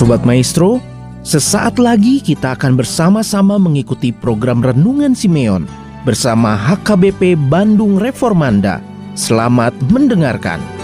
Sobat Maestro, sesaat lagi kita akan bersama-sama mengikuti program Renungan Simeon bersama HKBP Bandung Reformanda. Selamat mendengarkan.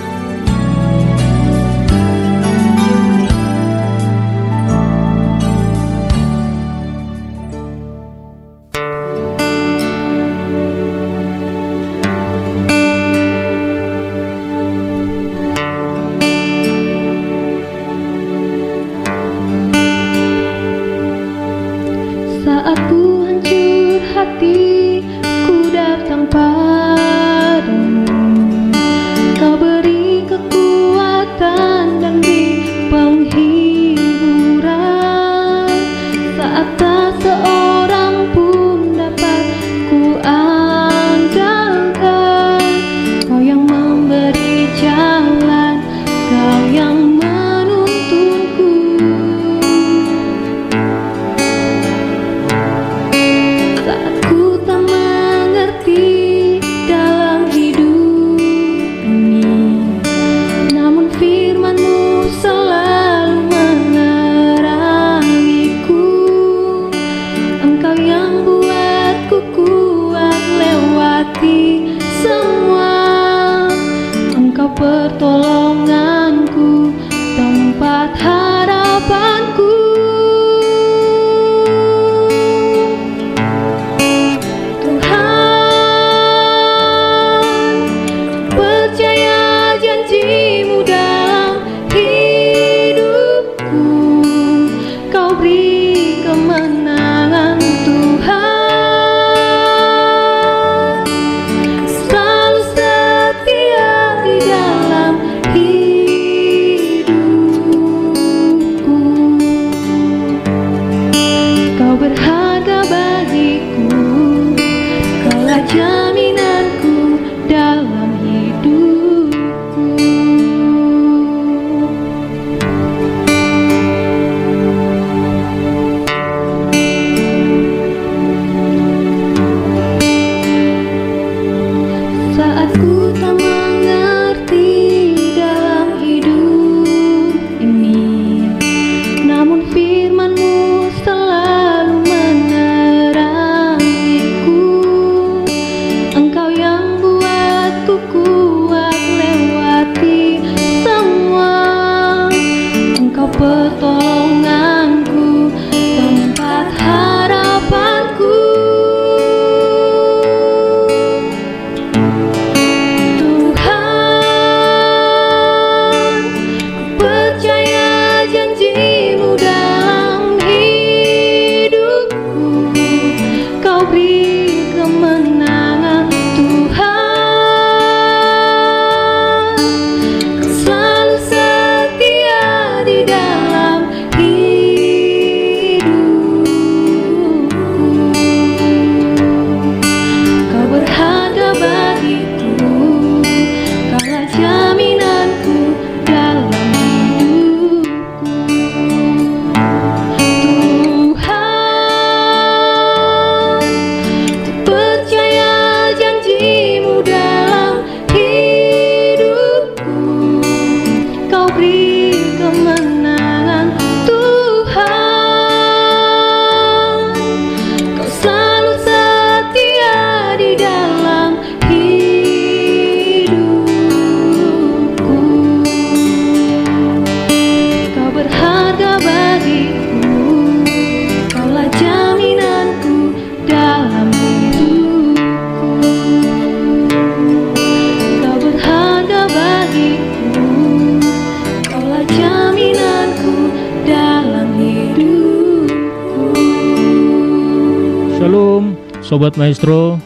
Sobat Maestro,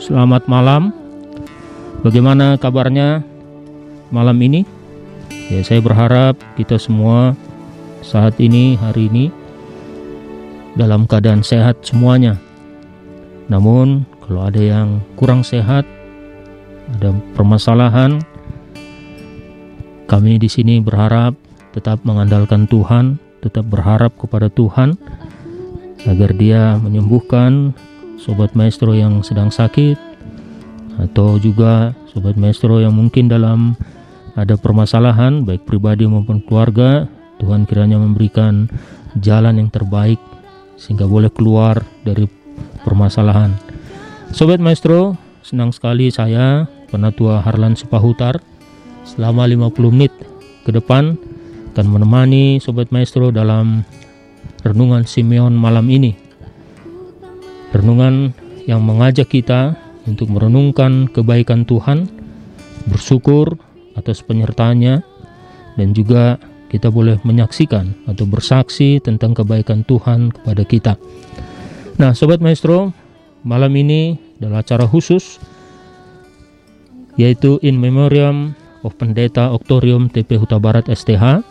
selamat malam. Bagaimana kabarnya malam ini? Ya, saya berharap kita semua saat ini, hari ini, dalam keadaan sehat semuanya. Namun, kalau ada yang kurang sehat, ada permasalahan, kami di sini berharap tetap mengandalkan Tuhan, tetap berharap kepada Tuhan agar Dia menyembuhkan, sobat maestro yang sedang sakit atau juga sobat maestro yang mungkin dalam ada permasalahan baik pribadi maupun keluarga Tuhan kiranya memberikan jalan yang terbaik sehingga boleh keluar dari permasalahan. Sobat Maestro senang sekali saya Penatua Harlan Supahutar selama 50 menit ke depan akan menemani Sobat Maestro dalam Renungan Simeon malam ini. Renungan yang mengajak kita untuk merenungkan kebaikan Tuhan, bersyukur atas penyertaannya, dan juga kita boleh menyaksikan atau bersaksi tentang kebaikan Tuhan kepada kita. Nah, Sobat Maestro, malam ini adalah acara khusus yaitu In Memoriam of Pendeta Oktorium TP Huta Barat STH.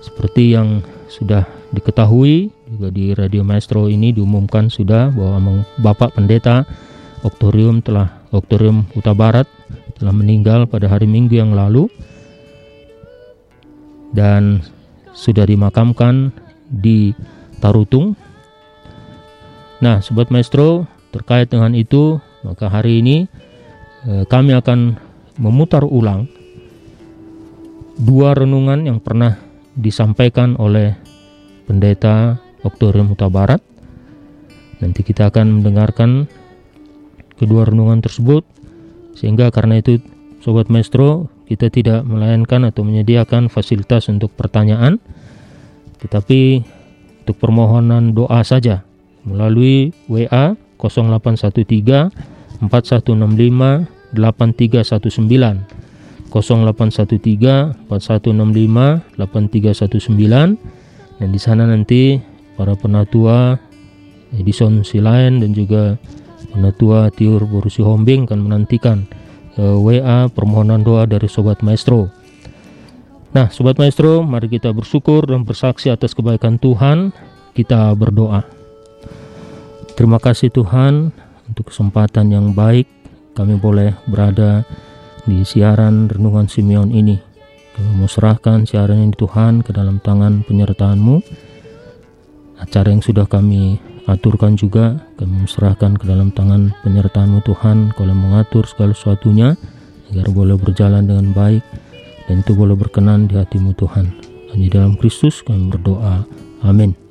Seperti yang sudah diketahui juga di Radio Maestro ini diumumkan sudah bahwa Bapak Pendeta Oktorium telah Oktorium Huta Barat telah meninggal pada hari Minggu yang lalu dan sudah dimakamkan di Tarutung. Nah, sobat maestro, terkait dengan itu, maka hari ini eh, kami akan memutar ulang dua renungan yang pernah disampaikan oleh pendeta Oktorium Huta Barat. Nanti kita akan mendengarkan kedua renungan tersebut. Sehingga karena itu sobat maestro kita tidak melayangkan atau menyediakan fasilitas untuk pertanyaan, tetapi untuk permohonan doa saja melalui WA 0813 4165 8319 0813 4165 8319 dan di sana nanti para penatua Edison Silain dan juga penatua Tiur Borusi Hombing akan menantikan uh, eh, WA permohonan doa dari Sobat Maestro. Nah, Sobat Maestro, mari kita bersyukur dan bersaksi atas kebaikan Tuhan. Kita berdoa. Terima kasih Tuhan untuk kesempatan yang baik kami boleh berada di siaran Renungan Simeon ini. Kami mau serahkan siaran ini Tuhan ke dalam tangan penyertaan-Mu. Acara yang sudah kami aturkan juga kami serahkan ke dalam tangan penyertaanmu Tuhan. Kalau mengatur segala sesuatunya agar boleh berjalan dengan baik dan itu boleh berkenan di hatimu Tuhan. Hanya dalam Kristus kami berdoa. Amin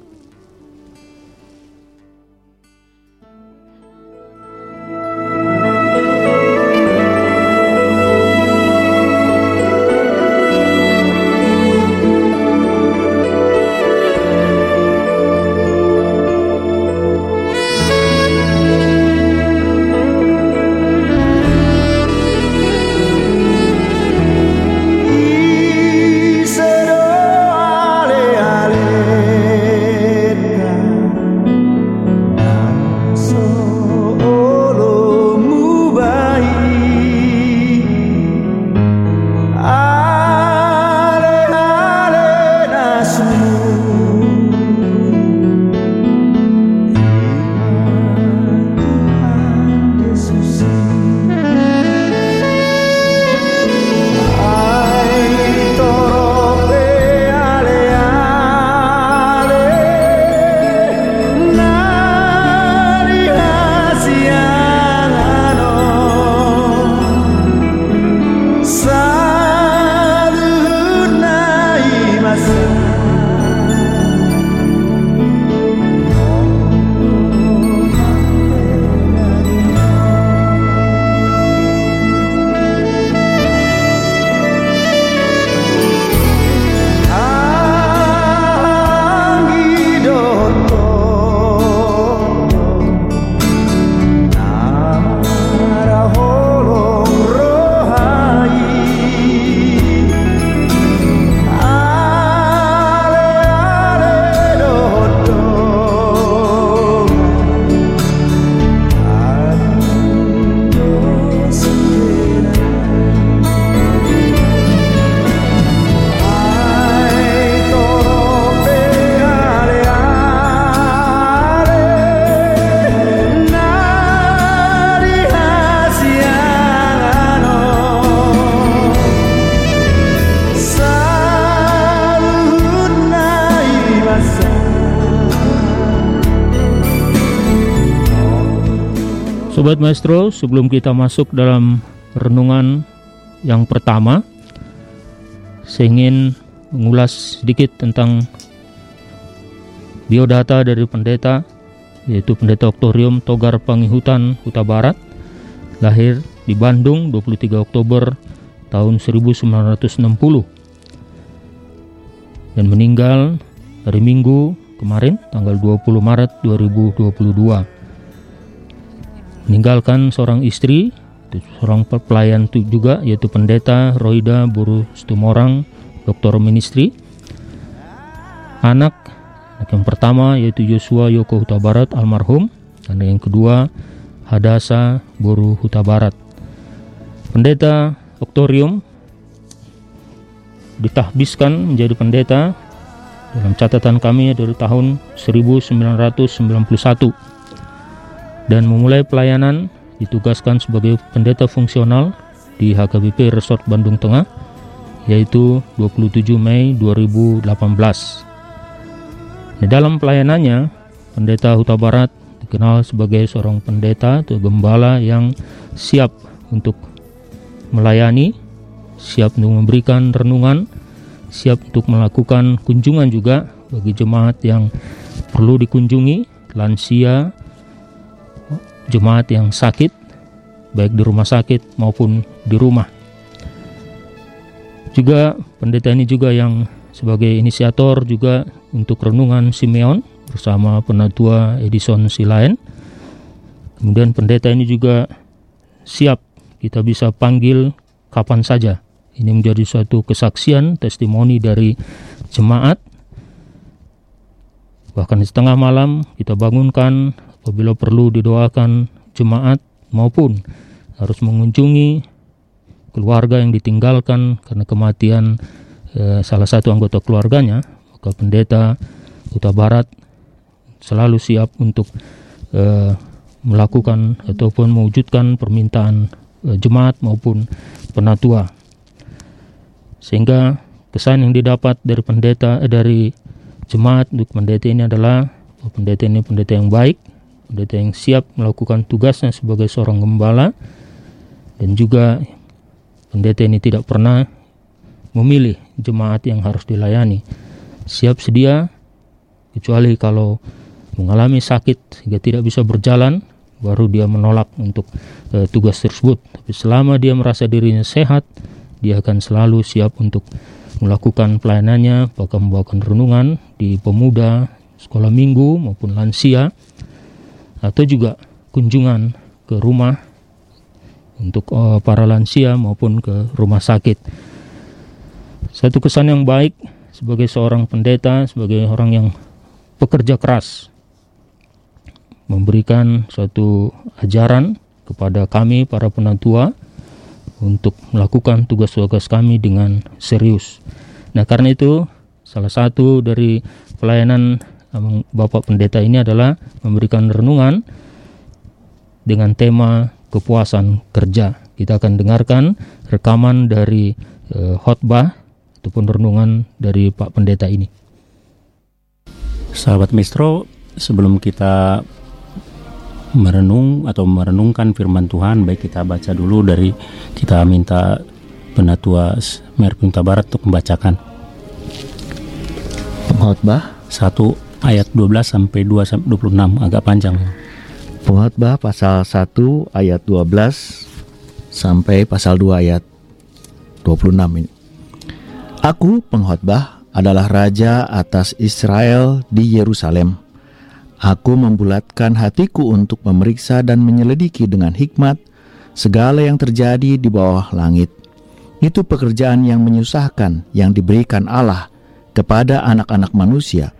Sobat Maestro, sebelum kita masuk dalam renungan yang pertama, saya ingin mengulas sedikit tentang biodata dari pendeta yaitu pendeta Oktorium Togar Pangihutan Huta Barat lahir di Bandung 23 Oktober tahun 1960 dan meninggal hari Minggu kemarin tanggal 20 Maret 2022 meninggalkan seorang istri seorang pelayan juga yaitu pendeta Roida Buru Stumorang Doktor Ministry anak yang pertama yaitu Yosua Yoko Huta Barat almarhum. Dan yang kedua Hadasa Buru Huta Barat. Pendeta Oktorium ditahbiskan menjadi pendeta dalam catatan kami dari tahun 1991 dan memulai pelayanan ditugaskan sebagai pendeta fungsional di HKBP Resort Bandung Tengah yaitu 27 Mei 2018. Di dalam pelayanannya, pendeta Huta Barat dikenal sebagai seorang pendeta atau gembala yang siap untuk melayani, siap untuk memberikan renungan, siap untuk melakukan kunjungan juga bagi jemaat yang perlu dikunjungi, lansia, jemaat yang sakit, baik di rumah sakit maupun di rumah. Juga pendeta ini juga yang sebagai inisiator juga untuk renungan Simeon bersama penatua Edison Silain. Kemudian pendeta ini juga siap kita bisa panggil kapan saja. Ini menjadi suatu kesaksian, testimoni dari jemaat. Bahkan di setengah malam kita bangunkan apabila perlu didoakan jemaat maupun harus mengunjungi keluarga yang ditinggalkan karena kematian eh, salah satu anggota keluarganya, maka pendeta Kota Barat selalu siap untuk eh, melakukan ataupun mewujudkan permintaan eh, jemaat maupun penatua. Sehingga kesan yang didapat dari pendeta eh, dari jemaat untuk pendeta ini adalah pendeta ini pendeta yang baik, pendeta yang siap melakukan tugasnya sebagai seorang gembala. Dan juga pendeta ini tidak pernah memilih jemaat yang harus dilayani. Siap sedia kecuali kalau mengalami sakit sehingga tidak bisa berjalan baru dia menolak untuk uh, tugas tersebut. Tapi selama dia merasa dirinya sehat dia akan selalu siap untuk melakukan pelayanannya bahkan membawakan renungan di pemuda sekolah minggu maupun lansia atau juga kunjungan ke rumah untuk uh, para lansia maupun ke rumah sakit. Satu kesan yang baik sebagai seorang pendeta, sebagai orang yang pekerja keras, memberikan suatu ajaran kepada kami para penatua untuk melakukan tugas-tugas kami dengan serius. Nah, karena itu salah satu dari pelayanan Bapak Pendeta ini adalah memberikan renungan dengan tema kepuasan kerja. Kita akan dengarkan rekaman dari uh, khotbah ataupun renungan dari Pak Pendeta ini. Sahabat Mistro, sebelum kita merenung atau merenungkan firman Tuhan, baik kita baca dulu dari kita minta penatua Merpinta Barat untuk membacakan. Pengkhotbah satu ayat 12 sampai 2 sampai 26 agak panjang. Pengkhotbah pasal 1 ayat 12 sampai pasal 2 ayat 26 ini. Aku pengkhotbah adalah raja atas Israel di Yerusalem. Aku membulatkan hatiku untuk memeriksa dan menyelidiki dengan hikmat segala yang terjadi di bawah langit. Itu pekerjaan yang menyusahkan yang diberikan Allah kepada anak-anak manusia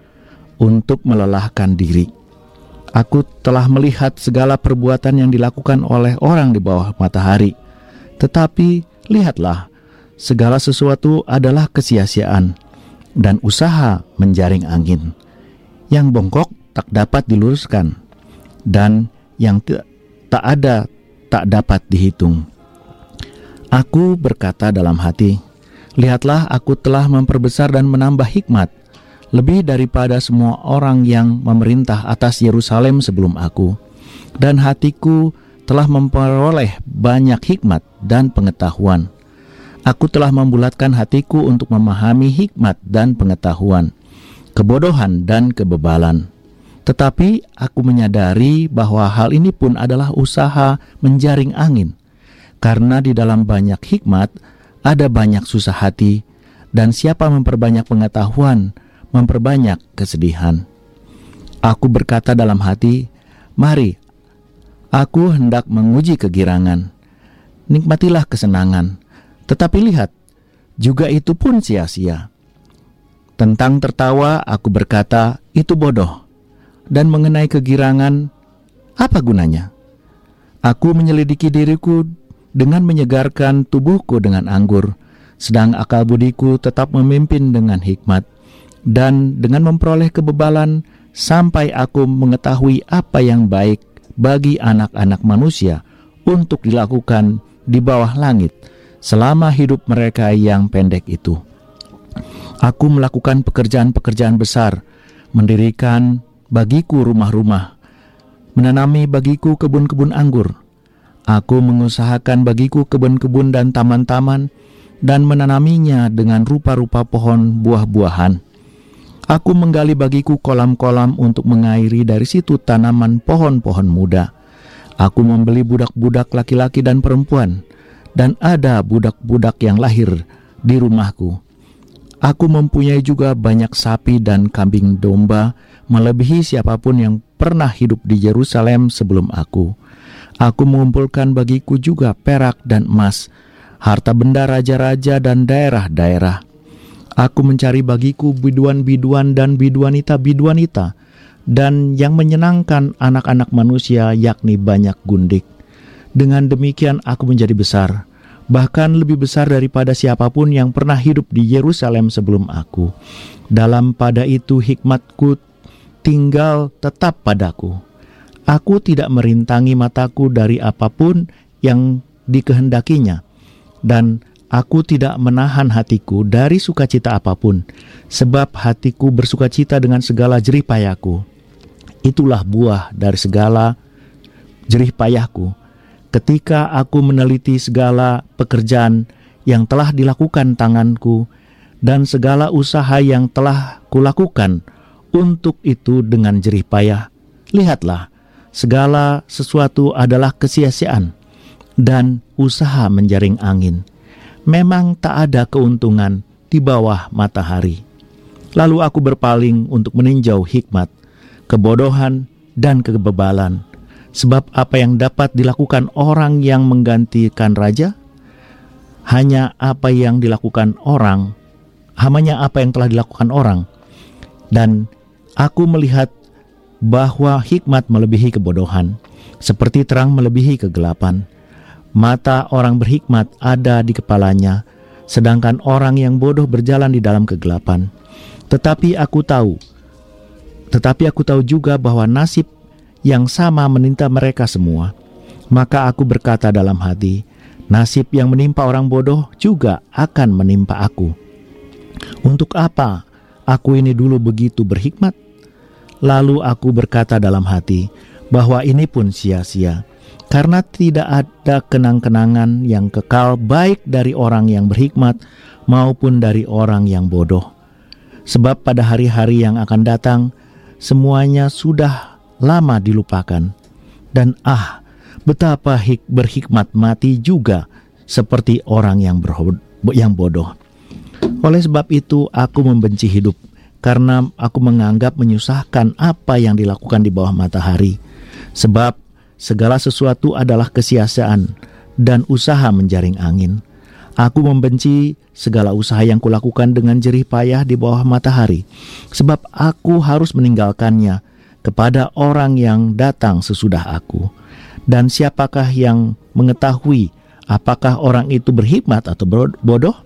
untuk melelahkan diri. Aku telah melihat segala perbuatan yang dilakukan oleh orang di bawah matahari. Tetapi lihatlah, segala sesuatu adalah kesia-siaan dan usaha menjaring angin. Yang bongkok tak dapat diluruskan dan yang tak ada tak dapat dihitung. Aku berkata dalam hati, Lihatlah aku telah memperbesar dan menambah hikmat lebih daripada semua orang yang memerintah atas Yerusalem sebelum aku, dan hatiku telah memperoleh banyak hikmat dan pengetahuan. Aku telah membulatkan hatiku untuk memahami hikmat dan pengetahuan, kebodohan dan kebebalan. Tetapi aku menyadari bahwa hal ini pun adalah usaha menjaring angin, karena di dalam banyak hikmat ada banyak susah hati, dan siapa memperbanyak pengetahuan, memperbanyak kesedihan. Aku berkata dalam hati, "Mari, aku hendak menguji kegirangan. Nikmatilah kesenangan." Tetapi lihat, juga itu pun sia-sia. Tentang tertawa, aku berkata, "Itu bodoh." Dan mengenai kegirangan, apa gunanya? Aku menyelidiki diriku dengan menyegarkan tubuhku dengan anggur, sedang akal budiku tetap memimpin dengan hikmat, dan dengan memperoleh kebebalan sampai aku mengetahui apa yang baik bagi anak-anak manusia untuk dilakukan di bawah langit selama hidup mereka yang pendek itu. Aku melakukan pekerjaan-pekerjaan besar, mendirikan bagiku rumah-rumah, menanami bagiku kebun-kebun anggur. Aku mengusahakan bagiku kebun-kebun dan taman-taman, dan menanaminya dengan rupa-rupa pohon buah-buahan. Aku menggali bagiku kolam-kolam untuk mengairi dari situ tanaman pohon-pohon muda. Aku membeli budak-budak laki-laki dan perempuan, dan ada budak-budak yang lahir di rumahku. Aku mempunyai juga banyak sapi dan kambing domba, melebihi siapa pun yang pernah hidup di Yerusalem sebelum aku. Aku mengumpulkan bagiku juga perak dan emas, harta benda raja-raja dan daerah-daerah. Aku mencari bagiku biduan-biduan dan biduanita-biduanita, dan yang menyenangkan anak-anak manusia yakni banyak gundik. Dengan demikian aku menjadi besar, bahkan lebih besar daripada siapa pun yang pernah hidup di Yerusalem sebelum aku. Dalam pada itu hikmatku tinggal tetap padaku. Aku tidak merintangi mataku dari apa pun yang dikehendakinya, dan aku tidak menahan hatiku dari sukacita apa pun, sebab hatiku bersukacita dengan segala jerih payahku. Itulah buah dari segala jerih payahku ketika aku meneliti segala pekerjaan yang telah dilakukan tanganku dan segala usaha yang telah kulakukan untuk itu dengan jerih payah, lihatlah, segala sesuatu adalah kesia-siaan dan usaha menjaring angin. Memang tak ada keuntungan di bawah matahari. Lalu aku berpaling untuk meninjau hikmat, kebodohan, dan kebebalan Sebab apa yang dapat dilakukan orang yang menggantikan raja hanya apa yang dilakukan orang, hanya apa yang telah dilakukan orang. Dan aku melihat bahwa hikmat melebihi kebodohan, seperti terang melebihi kegelapan. Mata orang berhikmat ada di kepalanya, sedangkan orang yang bodoh berjalan di dalam kegelapan. Tetapi aku tahu, tetapi aku tahu juga bahwa nasib yang sama menimpa mereka semua. Maka aku berkata dalam hati, nasib yang menimpa orang bodoh juga akan menimpa aku. Untuk apa aku ini dulu begitu berhikmat? Lalu aku berkata dalam hati bahwa ini pun sia-sia, karena tidak ada kenang-kenangan yang kekal baik dari orang yang berhikmat maupun dari orang yang bodoh. Sebab pada hari-hari yang akan datang, semuanya sudah lama dilupakan. Dan ah, betapa hik berhikmat mati juga seperti orang yang yang bodoh. Oleh sebab itu aku membenci hidup karena aku menganggap menyusahkan apa yang dilakukan di bawah matahari. Sebab segala sesuatu adalah kesia-siaan dan usaha menjaring angin. Aku membenci segala usaha yang kulakukan dengan jerih payah di bawah matahari, sebab aku harus meninggalkannya kepada orang yang datang sesudah aku. Dan siapakah yang mengetahui apakah orang itu berhikmat atau bodoh?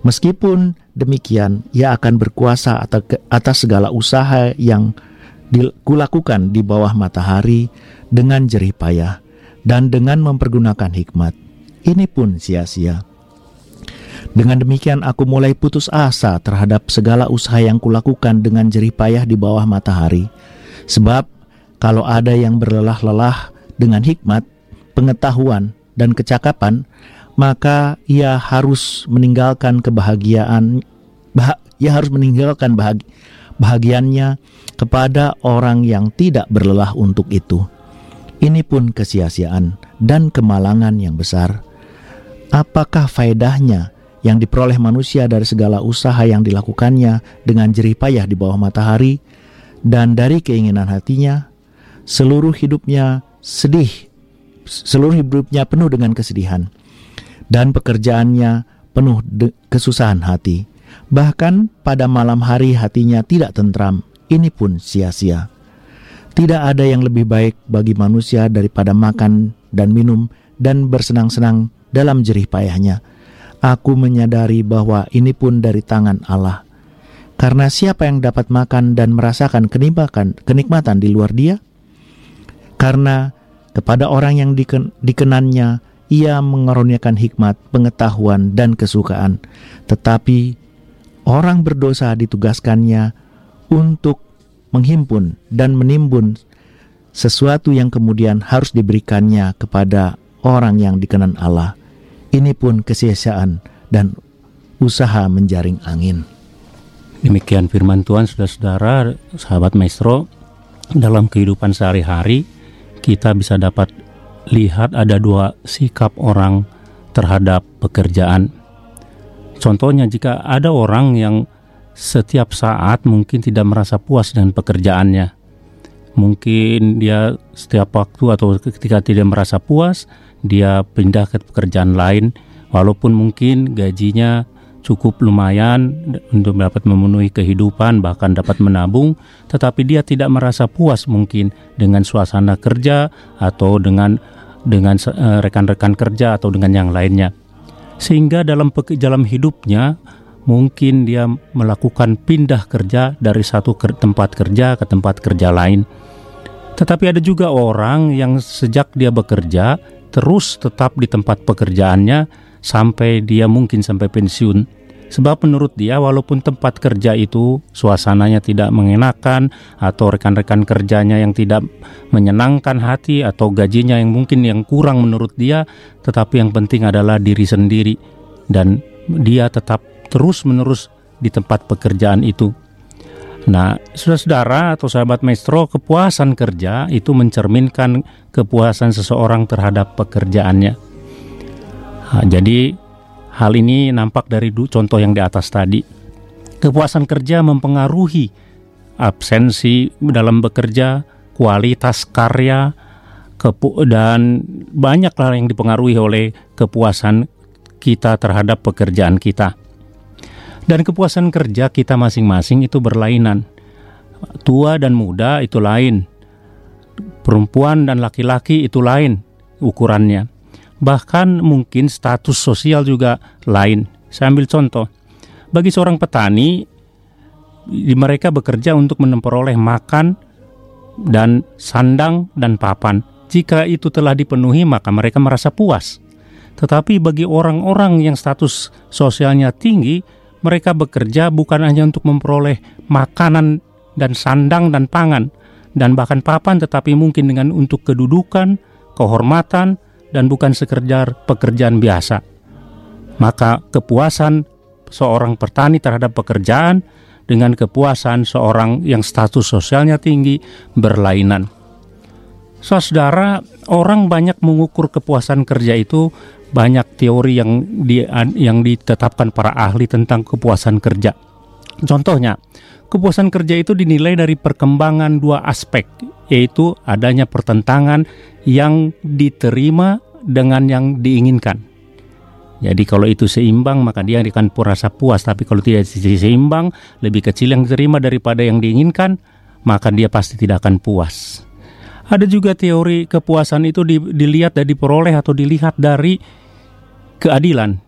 Meskipun demikian, ia akan berkuasa atas segala usaha yang kulakukan di bawah matahari dengan jerih payah dan dengan mempergunakan hikmat. Ini pun sia-sia. Dengan demikian aku mulai putus asa terhadap segala usaha yang kulakukan dengan jerih payah di bawah matahari Sebab kalau ada yang berlelah-lelah dengan hikmat, pengetahuan, dan kecakapan, maka ia harus meninggalkan kebahagiaan bah, ia harus meninggalkan bahagi, bahagiannya kepada orang yang tidak berlelah untuk itu. Ini pun kesia-siaan dan kemalangan yang besar. Apakah faedahnya yang diperoleh manusia dari segala usaha yang dilakukannya dengan jerih payah di bawah matahari dan dari keinginan hatinya? Seluruh hidupnya sedih, seluruh hidupnya penuh dengan kesedihan, dan pekerjaannya penuh kesusahan hati. Bahkan pada malam hari hatinya tidak tentram, ini pun sia-sia. Tidak ada yang lebih baik bagi manusia daripada makan dan minum dan bersenang-senang dalam jerih payahnya. Aku menyadari bahwa ini pun dari tangan Allah. Karena siapa yang dapat makan dan merasakan kenikmatan, kenikmatan di luar dia? Karena kepada orang yang diken, dikenannya, ia mengaruniakan hikmat, pengetahuan, dan kesukaan. Tetapi orang berdosa ditugaskannya untuk menghimpun dan menimbun sesuatu yang kemudian harus diberikannya kepada orang yang dikenan Allah. Ini pun kesia-siaan dan usaha menjaring angin. Demikian firman Tuhan saudara-saudara, sahabat maestro, dalam kehidupan sehari-hari kita bisa dapat lihat ada dua sikap orang terhadap pekerjaan. Contohnya jika ada orang yang setiap saat mungkin tidak merasa puas dengan pekerjaannya. Mungkin dia setiap waktu atau ketika tidak merasa puas, dia pindah ke pekerjaan lain walaupun mungkin gajinya cukup lumayan untuk dapat memenuhi kehidupan bahkan dapat menabung tetapi dia tidak merasa puas mungkin dengan suasana kerja atau dengan dengan eh, rekan-rekan kerja atau dengan yang lainnya sehingga dalam dalam hidupnya mungkin dia melakukan pindah kerja dari satu tempat kerja ke tempat kerja lain. Tetapi ada juga orang yang sejak dia bekerja terus tetap di tempat pekerjaannya sampai dia mungkin sampai pensiun. Sebab menurut dia walaupun tempat kerja itu suasananya tidak mengenakan atau rekan-rekan kerjanya yang tidak menyenangkan hati atau gajinya yang mungkin yang kurang menurut dia, tetapi yang penting adalah diri sendiri dan dia tetap terus-menerus di tempat pekerjaan itu. Nah, saudara-saudara atau sahabat maestro, kepuasan kerja itu mencerminkan kepuasan seseorang terhadap pekerjaannya. Nah, jadi, hal ini nampak dari contoh yang di atas tadi. Kepuasan kerja mempengaruhi absensi dalam bekerja, kualitas karya, dan banyaklah yang dipengaruhi oleh kepuasan kita terhadap pekerjaan kita. Dan kepuasan kerja kita masing-masing itu berlainan. Tua dan muda itu lain. Perempuan dan laki-laki itu lain ukurannya. Bahkan mungkin status sosial juga lain. Saya ambil contoh. Bagi seorang petani, mereka bekerja untuk memperoleh makan dan sandang dan papan. Jika itu telah dipenuhi, maka mereka merasa puas. Tetapi bagi orang-orang yang status sosialnya tinggi, mereka bekerja bukan hanya untuk memperoleh makanan dan sandang dan pangan dan bahkan papan tetapi mungkin dengan untuk kedudukan, kehormatan dan bukan sekedar pekerjaan biasa. Maka kepuasan seorang petani terhadap pekerjaan dengan kepuasan seorang yang status sosialnya tinggi berlainan. Saudara, orang banyak mengukur kepuasan kerja itu banyak teori yang di, yang ditetapkan para ahli tentang kepuasan kerja. Contohnya, kepuasan kerja itu dinilai dari perkembangan dua aspek, yaitu adanya pertentangan yang diterima dengan yang diinginkan. Jadi kalau itu seimbang maka dia akan merasa puas, tapi kalau tidak seimbang, lebih kecil yang diterima daripada yang diinginkan, maka dia pasti tidak akan puas. Ada juga teori kepuasan itu dilihat dan diperoleh atau dilihat dari keadilan.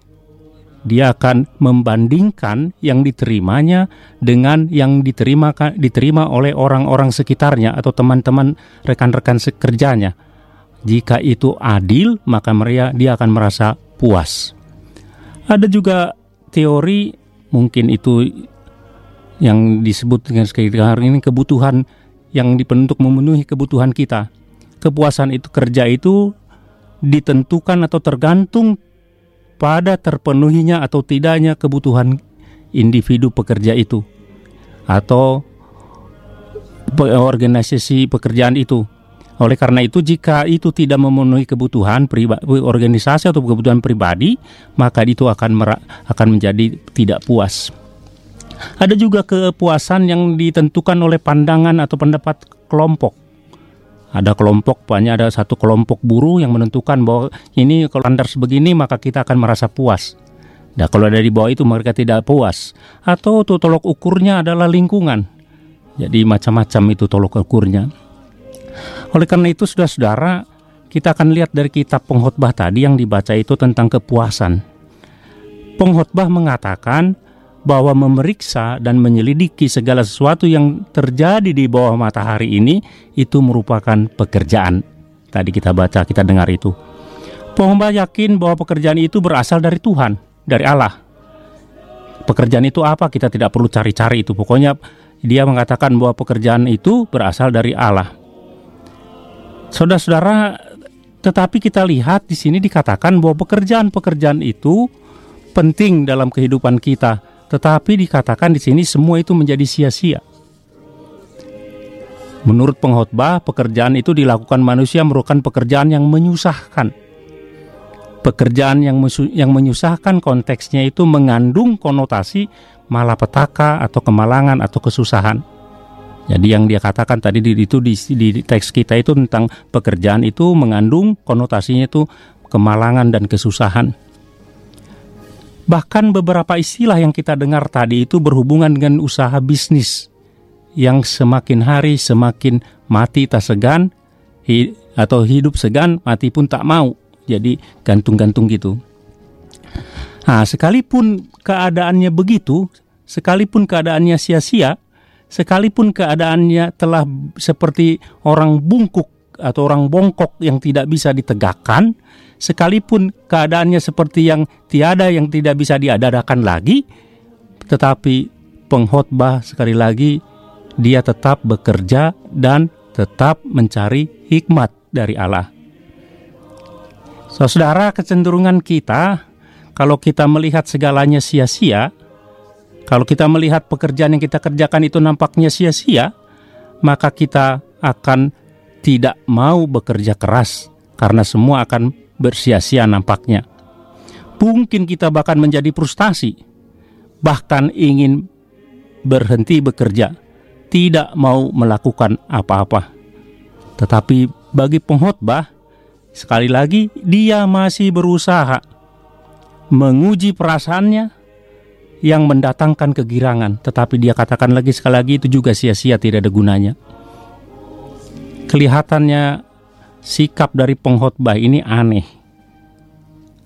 Dia akan membandingkan yang diterimanya dengan yang diterima diterima oleh orang-orang sekitarnya atau teman-teman rekan-rekan kerjanya. Jika itu adil, maka mereka dia akan merasa puas. Ada juga teori mungkin itu yang disebut dengan sekarang ini kebutuhan yang dibentuk memenuhi kebutuhan kita. Kepuasan itu kerja itu ditentukan atau tergantung kepada terpenuhinya atau tidaknya kebutuhan individu pekerja itu atau organisasi pekerjaan itu. Oleh karena itu jika itu tidak memenuhi kebutuhan pribadi organisasi atau kebutuhan pribadi, maka itu akan akan menjadi tidak puas. Ada juga kepuasan yang ditentukan oleh pandangan atau pendapat kelompok. Ada kelompok, banyak ada satu kelompok buruh yang menentukan bahwa ini kalau standar sebegini maka kita akan merasa puas. Nah kalau ada di bawah itu mereka tidak puas. Atau tuh tolok ukurnya adalah lingkungan. Jadi macam-macam itu tolok ukurnya. Oleh karena itu saudara-saudara, kita akan lihat dari kitab pengkhotbah tadi yang dibaca itu tentang kepuasan. Pengkhotbah mengatakan bahwa memeriksa dan menyelidiki segala sesuatu yang terjadi di bawah matahari ini itu merupakan pekerjaan. Tadi kita baca, kita dengar itu. Pengkhotbah yakin bahwa pekerjaan itu berasal dari Tuhan, dari Allah. Pekerjaan itu apa? Kita tidak perlu cari-cari itu. Pokoknya dia mengatakan bahwa pekerjaan itu berasal dari Allah. Saudara-saudara, tetapi kita lihat di sini dikatakan bahwa pekerjaan-pekerjaan itu penting dalam kehidupan kita, tetapi dikatakan di sini semua itu menjadi sia-sia. Menurut pengkhotbah, pekerjaan itu dilakukan manusia merupakan pekerjaan yang menyusahkan. Pekerjaan yang yang menyusahkan konteksnya itu mengandung konotasi malapetaka atau kemalangan atau kesusahan. Jadi yang dia katakan tadi di, itu di, di teks kita itu tentang pekerjaan itu mengandung konotasinya itu kemalangan dan kesusahan. Bahkan beberapa istilah yang kita dengar tadi itu berhubungan dengan usaha bisnis yang semakin hari semakin mati tak segan hi- atau hidup segan mati pun tak mau. Jadi gantung-gantung gitu. Nah, sekalipun keadaannya begitu, sekalipun keadaannya sia-sia, sekalipun keadaannya telah seperti orang bungkuk atau orang bongkok yang tidak bisa ditegakkan, sekalipun keadaannya seperti yang tiada yang tidak bisa diadakan lagi, tetapi pengkhotbah sekali lagi dia tetap bekerja dan tetap mencari hikmat dari Allah. Saudara, kecenderungan kita kalau kita melihat segalanya sia-sia, kalau kita melihat pekerjaan yang kita kerjakan itu nampaknya sia-sia, maka kita akan tidak mau bekerja keras karena semua akan bersia-sia nampaknya. Mungkin kita bahkan menjadi frustasi, bahkan ingin berhenti bekerja, tidak mau melakukan apa-apa. Tetapi bagi pengkhotbah, sekali lagi dia masih berusaha menguji perasaannya yang mendatangkan kegirangan, tetapi dia katakan lagi sekali lagi itu juga sia-sia tidak ada gunanya. Kelihatannya sikap dari pengkhotbah ini aneh.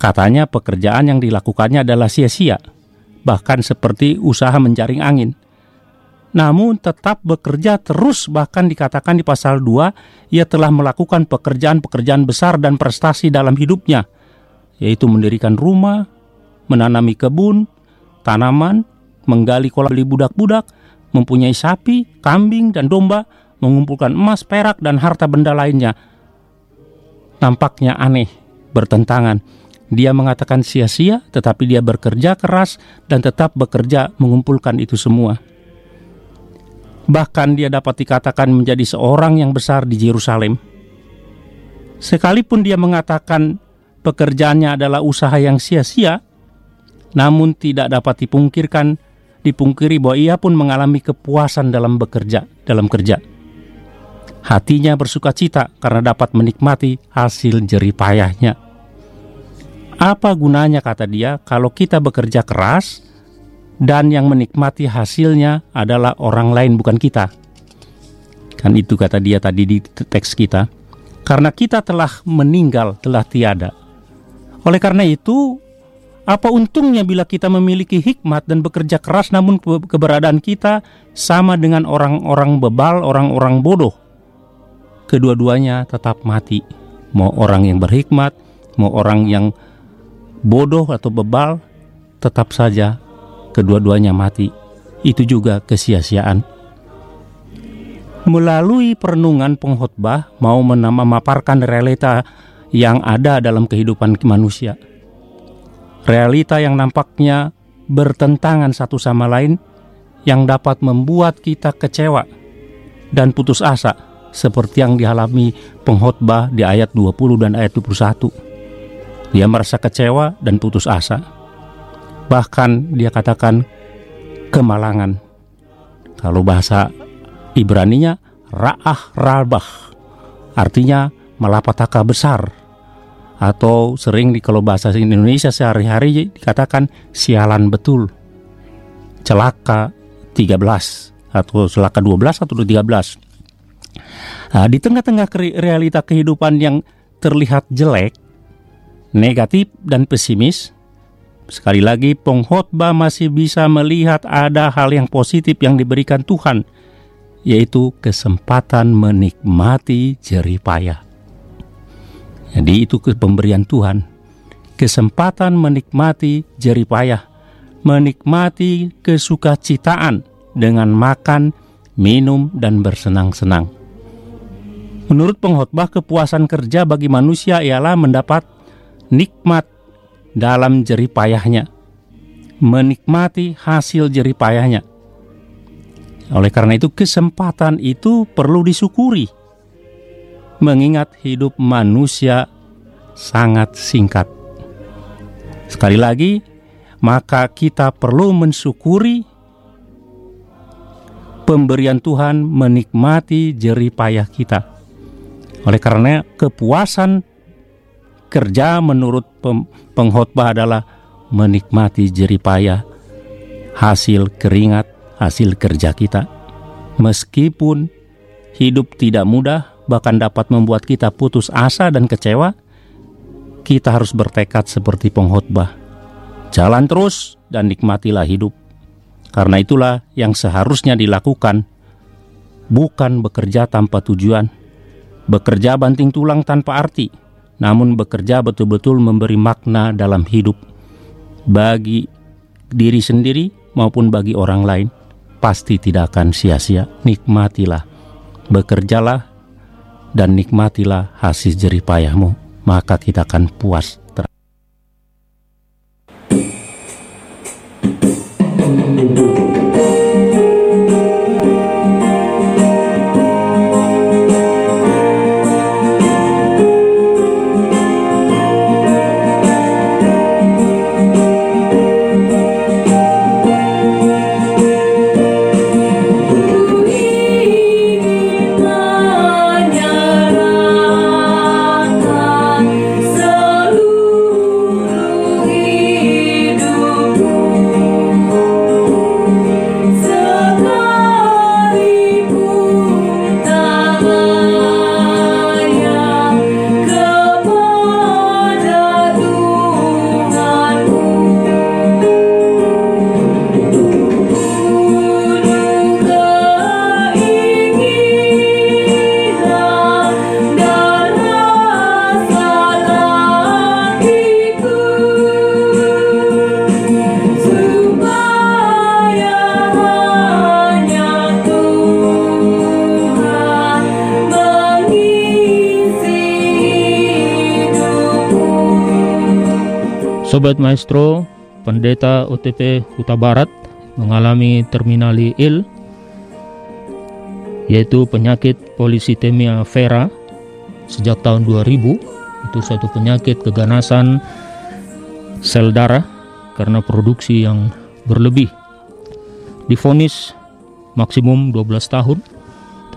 Katanya pekerjaan yang dilakukannya adalah sia-sia, bahkan seperti usaha menjaring angin. Namun tetap bekerja terus bahkan dikatakan di pasal 2 ia telah melakukan pekerjaan-pekerjaan besar dan prestasi dalam hidupnya yaitu mendirikan rumah, menanami kebun, tanaman, menggali kolam beli budak-budak, mempunyai sapi, kambing, dan domba, mengumpulkan emas, perak, dan harta benda lainnya. Nampaknya aneh, bertentangan. Dia mengatakan sia-sia, tetapi dia bekerja keras dan tetap bekerja mengumpulkan itu semua. Bahkan dia dapat dikatakan menjadi seorang yang besar di Yerusalem. Sekalipun dia mengatakan pekerjaannya adalah usaha yang sia-sia, namun tidak dapat dipungkirkan dipungkiri bahwa ia pun mengalami kepuasan dalam bekerja, dalam kerja. Hatinya bersuka cita karena dapat menikmati hasil jerih payahnya. Apa gunanya kata dia kalau kita bekerja keras dan yang menikmati hasilnya adalah orang lain bukan kita? Kan itu kata dia tadi di teks kita. Karena kita telah meninggal, telah tiada. Oleh karena itu, apa untungnya bila kita memiliki hikmat dan bekerja keras namun ke- keberadaan kita sama dengan orang-orang bebal, orang-orang bodoh? Kedua-duanya tetap mati. Mau orang yang berhikmat, mau orang yang bodoh atau bebal, tetap saja kedua-duanya mati. Itu juga kesia-siaan. Melalui perenungan pengkhotbah mau menamaparkan realita yang ada dalam kehidupan manusia. realita yang nampaknya bertentangan satu sama lain yang dapat membuat kita kecewa dan putus asa seperti yang dialami pengkhotbah di ayat 20 dan ayat 21. Dia merasa kecewa dan putus asa. Bahkan dia katakan kemalangan. Kalau bahasa Ibraninya ra'ah rabah artinya malapetaka besar atau sering di kalau bahasa Indonesia sehari-hari dikatakan sialan betul celaka 13 atau celaka 12 atau 13 nah, di tengah-tengah realita kehidupan yang terlihat jelek negatif dan pesimis sekali lagi pengkhotbah masih bisa melihat ada hal yang positif yang diberikan Tuhan yaitu kesempatan menikmati jerih payah jadi itu pemberian Tuhan. Kesempatan menikmati jerih payah, menikmati kesukacitaan dengan makan, minum, dan bersenang-senang. Menurut pengkhotbah, kepuasan kerja bagi manusia ialah mendapat nikmat dalam jerih payahnya, menikmati hasil jerih payahnya. Oleh karena itu, kesempatan itu perlu disyukuri mengingat hidup manusia sangat singkat. Sekali lagi, maka kita perlu mensyukuri pemberian Tuhan menikmati jerih payah kita. Oleh karena kepuasan kerja menurut pengkhotbah adalah menikmati jerih payah hasil keringat, hasil kerja kita. Meskipun hidup tidak mudah, bahkan dapat membuat kita putus asa dan kecewa, kita harus bertekad seperti pengkhotbah. Jalan terus dan nikmatilah hidup. Karena itulah yang seharusnya dilakukan, bukan bekerja tanpa tujuan, bekerja banting tulang tanpa arti, namun bekerja betul-betul memberi makna dalam hidup bagi diri sendiri maupun bagi orang lain. Pasti tidak akan sia-sia. Nikmatilah, bekerjalah dan nikmatilah hasil jerih payahmu, maka kita akan puas. Maestro, Pendeta OTP Huta Barat mengalami terminali ill yaitu penyakit polisitemia vera sejak tahun 2000 itu satu penyakit keganasan sel darah karena produksi yang berlebih. Difonis maksimum 12 tahun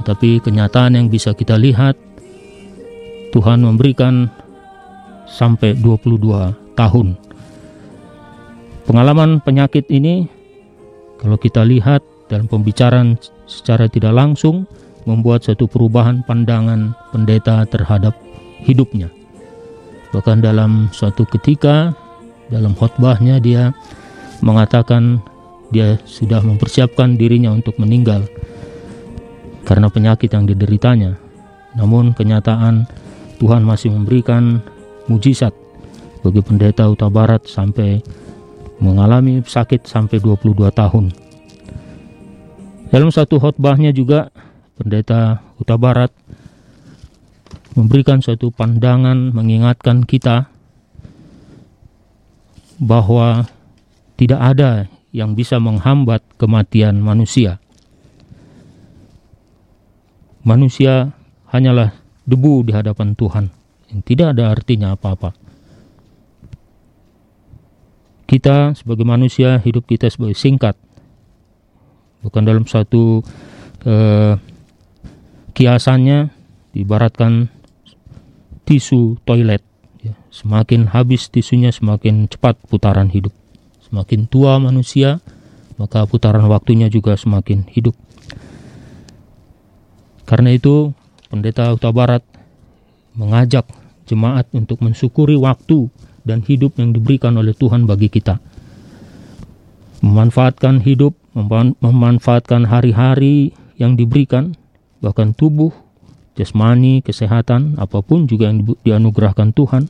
tetapi kenyataan yang bisa kita lihat Tuhan memberikan sampai 22 tahun Pengalaman penyakit ini, kalau kita lihat dalam pembicaraan secara tidak langsung, membuat satu perubahan pandangan pendeta terhadap hidupnya. Bahkan dalam suatu ketika, dalam khotbahnya dia mengatakan dia sudah mempersiapkan dirinya untuk meninggal karena penyakit yang dideritanya. Namun kenyataan Tuhan masih memberikan mujizat bagi pendeta Utara Barat sampai mengalami sakit sampai 22 tahun. Dalam satu khotbahnya juga pendeta Huta Barat memberikan suatu pandangan mengingatkan kita bahwa tidak ada yang bisa menghambat kematian manusia. Manusia hanyalah debu di hadapan Tuhan tidak ada artinya apa-apa. Kita sebagai manusia hidup kita sebagai singkat, bukan dalam satu eh, kiasannya diibaratkan tisu toilet. Ya, semakin habis tisunya semakin cepat putaran hidup. Semakin tua manusia, maka putaran waktunya juga semakin hidup. Karena itu, Pendeta Huta Barat mengajak jemaat untuk mensyukuri waktu dan hidup yang diberikan oleh Tuhan bagi kita. Memanfaatkan hidup, memanfaatkan hari-hari yang diberikan, bahkan tubuh, jasmani, kesehatan, apa pun juga yang dianugerahkan Tuhan,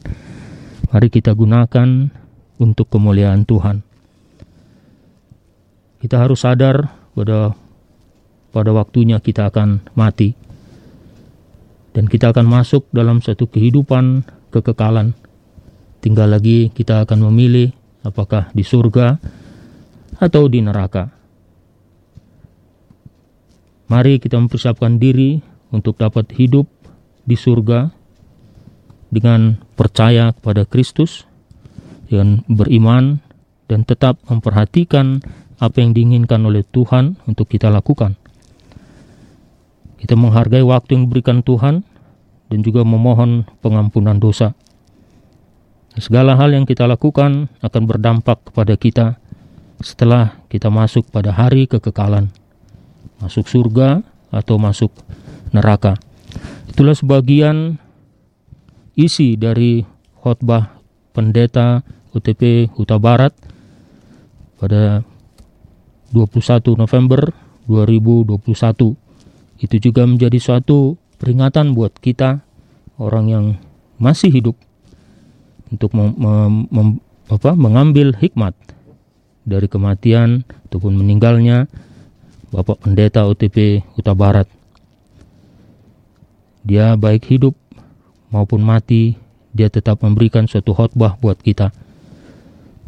mari kita gunakan untuk kemuliaan Tuhan. Kita harus sadar pada pada waktunya kita akan mati. Dan kita akan masuk dalam satu kehidupan kekekalan. Tinggal lagi kita akan memilih apakah di surga atau di neraka. Mari kita mempersiapkan diri untuk dapat hidup di surga dengan percaya kepada Kristus, dengan beriman, dan tetap memperhatikan apa yang diinginkan oleh Tuhan untuk kita lakukan. Kita menghargai waktu yang diberikan Tuhan dan juga memohon pengampunan dosa. Segala hal yang kita lakukan akan berdampak kepada kita setelah kita masuk pada hari kekekalan, masuk surga atau masuk neraka. Itulah sebagian isi dari khotbah pendeta UTP Huta Barat pada 21 November 2021. Itu juga menjadi suatu peringatan buat kita orang yang masih hidup untuk mem, mem, mem, apa, mengambil hikmat dari kematian ataupun meninggalnya Bapak Pendeta OTP Huta Barat. Dia baik hidup maupun mati, dia tetap memberikan suatu khotbah buat kita.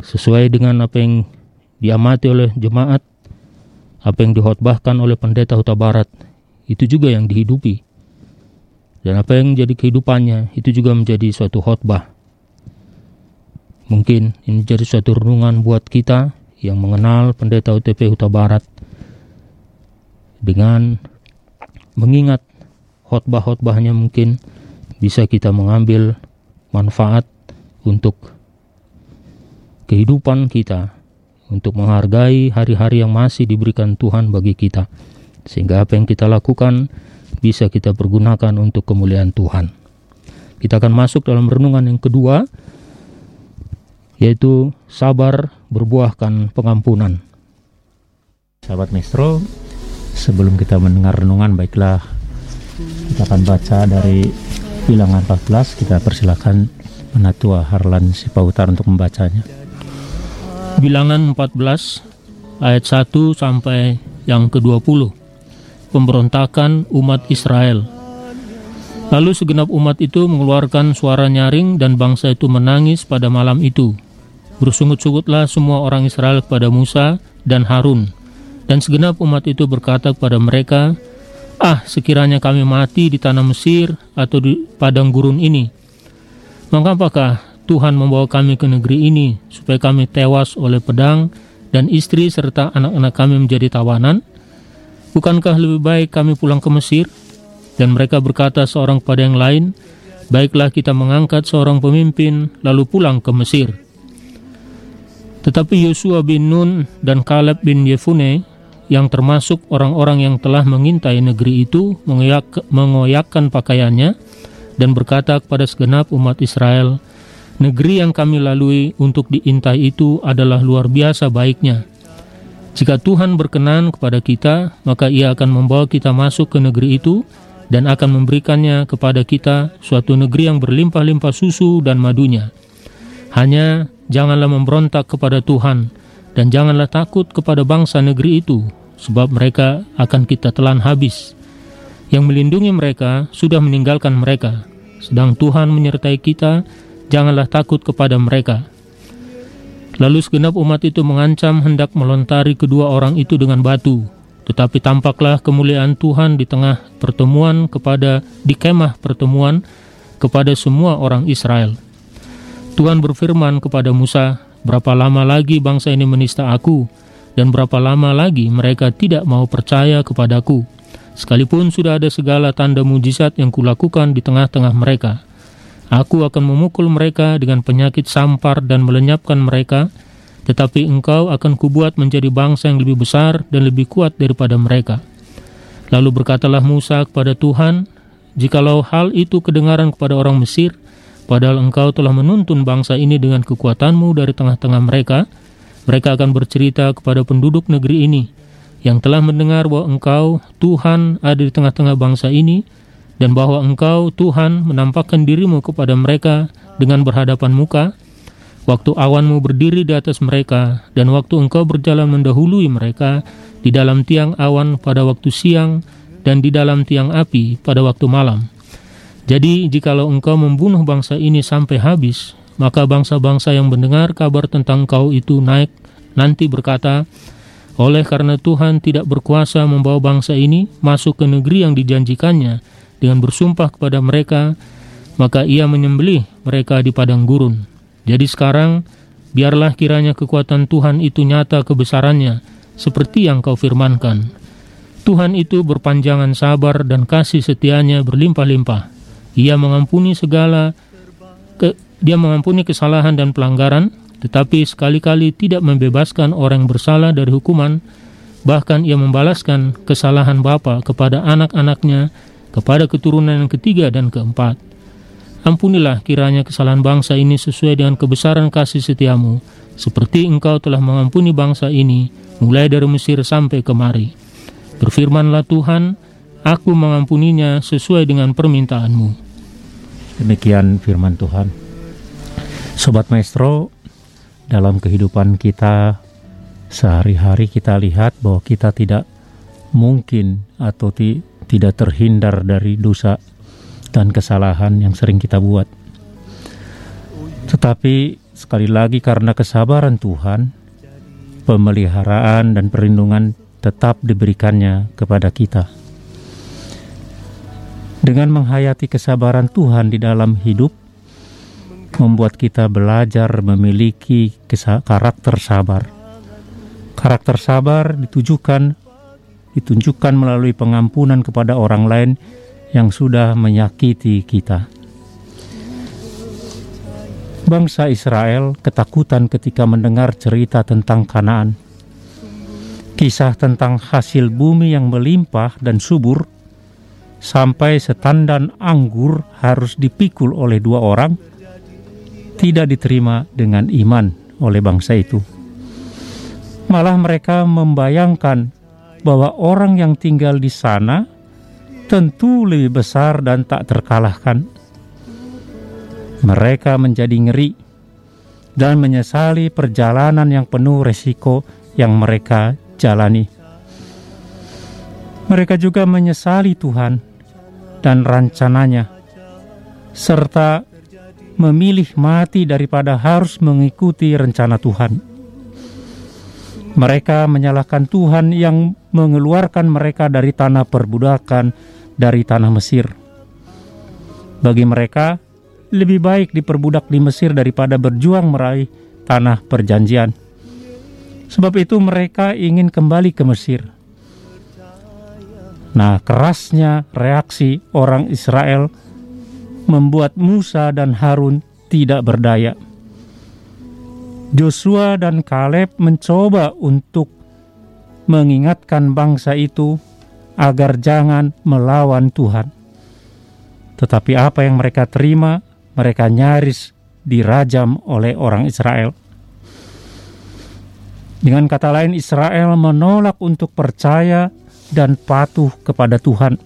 Sesuai dengan apa yang diamati oleh jemaat apa yang dihotbahkan oleh pendeta Huta Barat itu juga yang dihidupi. Dan apa yang menjadi kehidupannya itu juga menjadi suatu khotbah. Mungkin ini jadi suatu renungan buat kita yang mengenal pendeta UTP Huta Barat dengan mengingat khotbah-khotbahnya mungkin bisa kita mengambil manfaat untuk kehidupan kita untuk menghargai hari-hari yang masih diberikan Tuhan bagi kita. Sehingga apa yang kita lakukan bisa kita pergunakan untuk kemuliaan Tuhan. Kita akan masuk dalam renungan yang kedua, yaitu sabar berbuahkan pengampunan. Sahabat Maestro, sebelum kita mendengar renungan, baiklah kita akan baca dari bilangan 14, kita persilakan Menatua Harlan Sipautar untuk membacanya. Bilangan 14 ayat 1 sampai yang ke-20. Pemberontakan umat Israel. Lalu segenap umat itu mengeluarkan suara nyaring dan bangsa itu menangis pada malam itu. Bersungut-sungutlah semua orang Israel kepada Musa dan Harun. Dan segenap umat itu berkata kepada mereka, Ah, sekiranya kami mati di tanah Mesir atau di padang gurun ini. Maka apakah Tuhan membawa kami ke negeri ini supaya kami tewas oleh pedang dan istri serta anak-anak kami menjadi tawanan? Bukankah lebih baik kami pulang ke Mesir? Dan mereka berkata seorang kepada yang lain, Baiklah kita mengangkat seorang pemimpin lalu pulang ke Mesir. Tetapi Yosua bin Nun dan Kaleb bin Yefune yang termasuk orang-orang yang telah mengintai negeri itu mengoyakkan pakaiannya dan berkata kepada segenap umat Israel, Negeri yang kami lalui untuk diintai itu adalah luar biasa baiknya. Jika Tuhan berkenan kepada kita, maka Ia akan membawa kita masuk ke negeri itu dan akan memberikannya kepada kita suatu negeri yang berlimpah-limpah susu dan madunya. Hanya janganlah memberontak kepada Tuhan dan janganlah takut kepada bangsa negeri itu, sebab mereka akan kita telan habis. Yang melindungi mereka sudah meninggalkan mereka, sedang Tuhan menyertai kita janganlah takut kepada mereka. Lalu segenap umat itu mengancam hendak melontari kedua orang itu dengan batu. Tetapi tampaklah kemuliaan Tuhan di tengah pertemuan kepada di kemah pertemuan kepada semua orang Israel. Tuhan berfirman kepada Musa, "Berapa lama lagi bangsa ini menista aku, dan berapa lama lagi mereka tidak mau percaya kepadaku, sekalipun sudah ada segala tanda mujizat yang kulakukan di tengah-tengah mereka." Aku akan memukul mereka dengan penyakit sampar dan melenyapkan mereka, tetapi engkau akan kubuat menjadi bangsa yang lebih besar dan lebih kuat daripada mereka. Lalu berkatalah Musa kepada Tuhan, Jikalau hal itu kedengaran kepada orang Mesir, padahal engkau telah menuntun bangsa ini dengan kekuatanmu dari tengah-tengah mereka, mereka akan bercerita kepada penduduk negeri ini, yang telah mendengar bahwa engkau, Tuhan, ada di tengah-tengah bangsa ini, dan bahwa engkau Tuhan menampakkan dirimu kepada mereka dengan berhadapan muka, waktu awanmu berdiri di atas mereka, dan waktu engkau berjalan mendahului mereka di dalam tiang awan pada waktu siang dan di dalam tiang api pada waktu malam. Jadi, jikalau engkau membunuh bangsa ini sampai habis, maka bangsa-bangsa yang mendengar kabar tentang engkau itu naik nanti berkata, oleh karena Tuhan tidak berkuasa membawa bangsa ini masuk ke negeri yang dijanjikannya, dengan bersumpah kepada mereka, maka ia menyembelih mereka di padang gurun. Jadi sekarang, biarlah kiranya kekuatan Tuhan itu nyata kebesarannya, seperti yang kau firmankan. Tuhan itu berpanjangan sabar dan kasih setianya berlimpah-limpah. Ia mengampuni segala ke, dia mengampuni kesalahan dan pelanggaran, tetapi sekali-kali tidak membebaskan orang bersalah dari hukuman, bahkan ia membalaskan kesalahan bapa kepada anak-anaknya kepada keturunan yang ketiga dan keempat. Ampunilah kiranya kesalahan bangsa ini sesuai dengan kebesaran kasih setiamu, seperti engkau telah mengampuni bangsa ini, mulai dari Mesir sampai kemari. Berfirmanlah Tuhan, aku mengampuninya sesuai dengan permintaanmu. Demikian firman Tuhan. Sobat Maestro, dalam kehidupan kita sehari-hari kita lihat bahwa kita tidak mungkin atau ti tidak terhindar dari dosa dan kesalahan yang sering kita buat. Tetapi sekali lagi karena kesabaran Tuhan, pemeliharaan dan perlindungan tetap diberikannya kepada kita. Dengan menghayati kesabaran Tuhan di dalam hidup, membuat kita belajar memiliki karakter sabar. Karakter sabar ditujukan ditunjukkan melalui pengampunan kepada orang lain yang sudah menyakiti kita. Bangsa Israel ketakutan ketika mendengar cerita tentang Kanaan. Kisah tentang hasil bumi yang melimpah dan subur sampai setandan anggur harus dipikul oleh dua orang tidak diterima dengan iman oleh bangsa itu. Malah mereka membayangkan bahwa orang yang tinggal di sana tentu lebih besar dan tak terkalahkan. Mereka menjadi ngeri dan menyesali perjalanan yang penuh resiko yang mereka jalani. Mereka juga menyesali Tuhan dan rencananya, serta memilih mati daripada harus mengikuti rencana Tuhan. Mereka menyalahkan Tuhan yang mengeluarkan mereka dari tanah perbudakan, dari tanah Mesir. Bagi mereka, lebih baik diperbudak di Mesir daripada berjuang meraih tanah perjanjian. Sebab itu mereka ingin kembali ke Mesir. Nah, kerasnya reaksi orang Israel membuat Musa dan Harun tidak berdaya. Joshua dan Kaleb mencoba untuk mengingatkan bangsa itu agar jangan melawan Tuhan. Tetapi apa yang mereka terima, mereka nyaris dirajam oleh orang Israel. Dengan kata lain, Israel menolak untuk percaya dan patuh kepada Tuhan.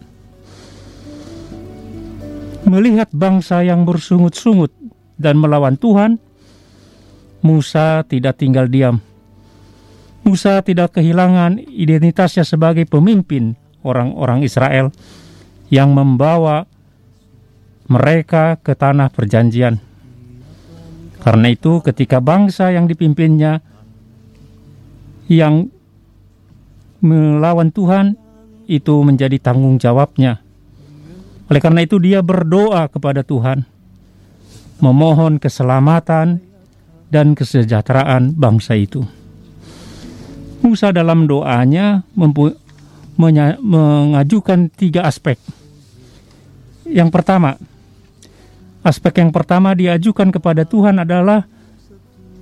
Melihat bangsa yang bersungut-sungut dan melawan Tuhan, Musa tidak tinggal diam. Musa tidak kehilangan identitasnya sebagai pemimpin orang-orang Israel yang membawa mereka ke tanah perjanjian. Karena itu ketika bangsa yang dipimpinnya yang melawan Tuhan itu menjadi tanggung jawabnya. Oleh karena itu dia berdoa kepada Tuhan memohon keselamatan dan kesejahteraan bangsa itu. Musa dalam doanya mengajukan tiga aspek. Yang pertama, aspek yang pertama diajukan kepada Tuhan adalah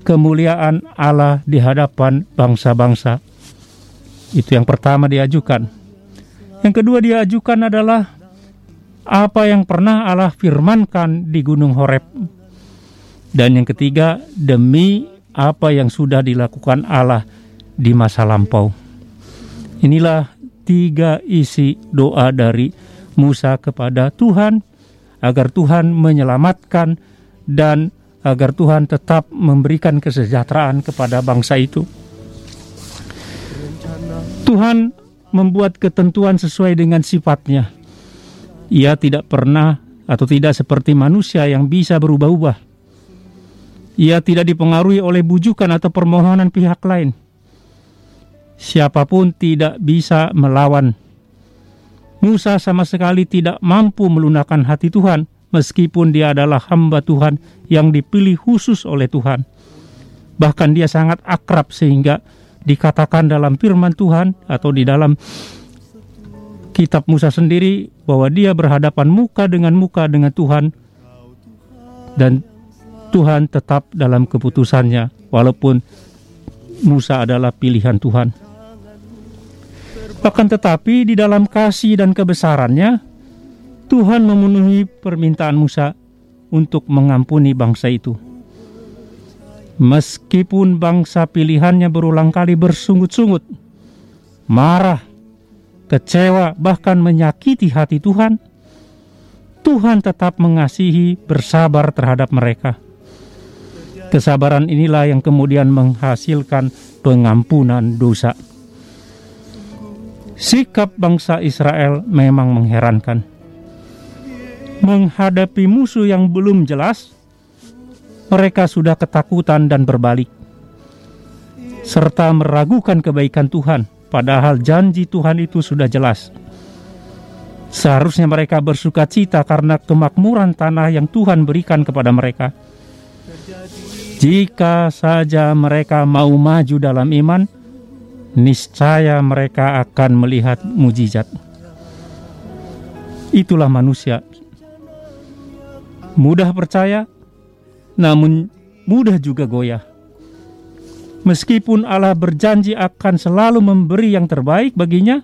kemuliaan Allah di hadapan bangsa-bangsa. Itu yang pertama diajukan. Yang kedua diajukan adalah apa yang pernah Allah firmankan di Gunung Horeb. Dan yang ketiga, demi apa yang sudah dilakukan Allah di masa lampau. Inilah tiga isi doa dari Musa kepada Tuhan agar Tuhan menyelamatkan dan agar Tuhan tetap memberikan kesejahteraan kepada bangsa itu. Tuhan membuat ketentuan sesuai dengan sifatnya. Ia tidak pernah atau tidak seperti manusia yang bisa berubah-ubah. Ia tidak dipengaruhi oleh bujukan atau permohonan pihak lain. Siapa pun tidak bisa melawan. Musa sama sekali tidak mampu melunakkan hati Tuhan, meskipun dia adalah hamba Tuhan yang dipilih khusus oleh Tuhan. Bahkan dia sangat akrab sehingga dikatakan dalam firman Tuhan atau di dalam kitab Musa sendiri bahwa dia berhadapan muka dengan muka dengan Tuhan dan Tuhan tetap dalam keputusannya walaupun Musa adalah pilihan Tuhan. Bahkan tetapi di dalam kasih dan kebesarannya Tuhan memenuhi permintaan Musa untuk mengampuni bangsa itu. Meskipun bangsa pilihannya berulang kali bersungut-sungut, marah, kecewa, bahkan menyakiti hati Tuhan, Tuhan tetap mengasihi, bersabar terhadap mereka. Kesabaran inilah yang kemudian menghasilkan pengampunan dosa. Sikap bangsa Israel memang mengherankan. Menghadapi musuh yang belum jelas, mereka sudah ketakutan dan berbalik, serta meragukan kebaikan Tuhan, padahal janji Tuhan itu sudah jelas. Seharusnya mereka bersuka cita karena kemakmuran tanah yang Tuhan berikan kepada mereka. Jika saja mereka mau maju dalam iman, niscaya mereka akan melihat mujizat. Itulah manusia. Mudah percaya, namun mudah juga goyah. Meskipun Allah berjanji akan selalu memberi yang terbaik baginya,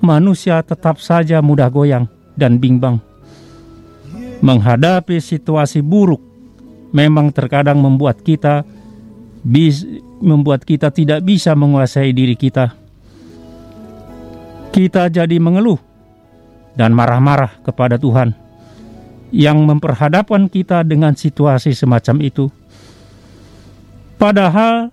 manusia tetap saja mudah goyang dan bimbang. Menghadapi situasi buruk memang terkadang membuat kita bis, membuat kita tidak bisa menguasai diri kita. Kita jadi mengeluh dan marah-marah kepada Tuhan yang memperhadapkan kita dengan situasi semacam itu. Padahal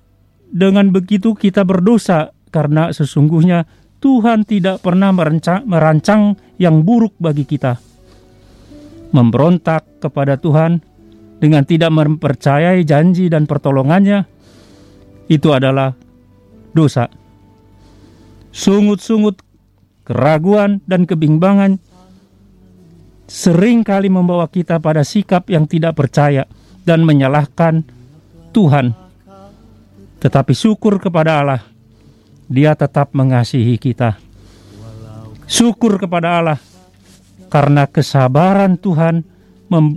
dengan begitu kita berdosa karena sesungguhnya Tuhan tidak pernah merancang, merancang yang buruk bagi kita. Memberontak kepada Tuhan dengan tidak mempercayai janji dan pertolongannya itu adalah dosa. Sungut-sungut, keraguan, dan kebimbangan sering kali membawa kita pada sikap yang tidak percaya dan menyalahkan Tuhan. Tetapi syukur kepada Allah, Dia tetap mengasihi kita. Syukur kepada Allah karena kesabaran Tuhan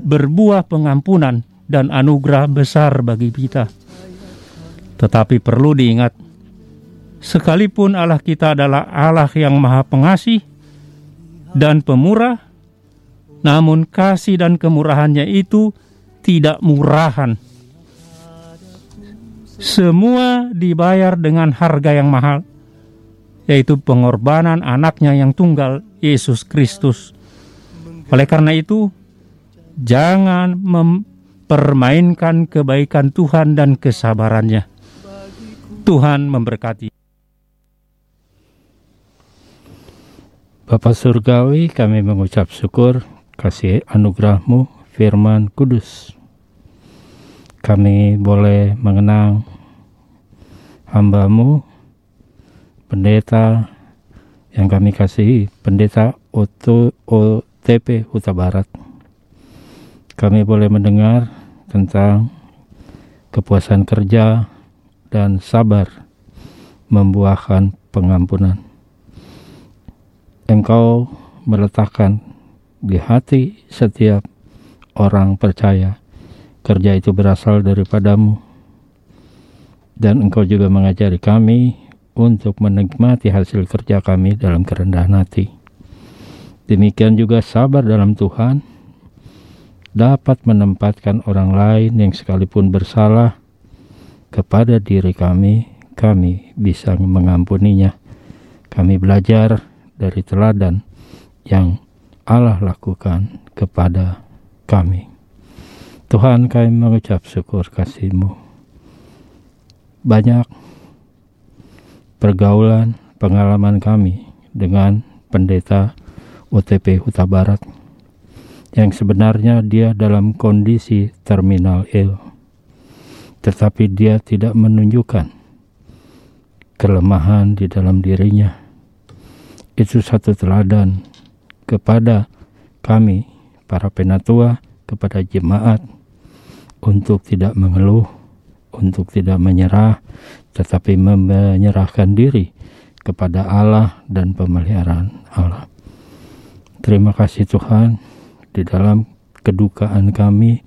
berbuah pengampunan dan anugerah besar bagi kita. Tetapi perlu diingat, sekalipun Allah kita adalah Allah yang Maha Pengasih dan Pemurah, namun kasih dan kemurahannya itu tidak murahan. Semua dibayar dengan harga yang mahal, yaitu pengorbanan anaknya yang tunggal, Yesus Kristus. Oleh karena itu, jangan mempermainkan kebaikan Tuhan dan kesabarannya. Tuhan memberkati. Bapak Surgawi, kami mengucap syukur kasih anugerahmu, firman kudus. kami boleh mengenang hambamu, pendeta yang kami kasihi, pendeta Oto, OTP Huta Barat. Kami boleh mendengar tentang kepuasan kerja dan sabar membuahkan pengampunan. Engkau meletakkan di hati setiap orang percaya kerja itu berasal daripadamu dan engkau juga mengajari kami untuk menikmati hasil kerja kami dalam kerendahan hati. Demikian juga sabar dalam Tuhan dapat menempatkan orang lain yang sekalipun bersalah kepada diri kami, kami bisa mengampuninya. Kami belajar dari teladan yang Allah lakukan kepada kami. Tuhan kami mengucap syukur kasih-Mu banyak pergaulan pengalaman kami dengan pendeta OTP Huta Barat yang sebenarnya dia dalam kondisi terminal ill tetapi dia tidak menunjukkan kelemahan di dalam dirinya itu satu teladan kepada kami para penatua kepada jemaat untuk tidak mengeluh untuk tidak menyerah, tetapi menyerahkan diri kepada Allah dan pemeliharaan Allah. Terima kasih Tuhan di dalam kedukaan kami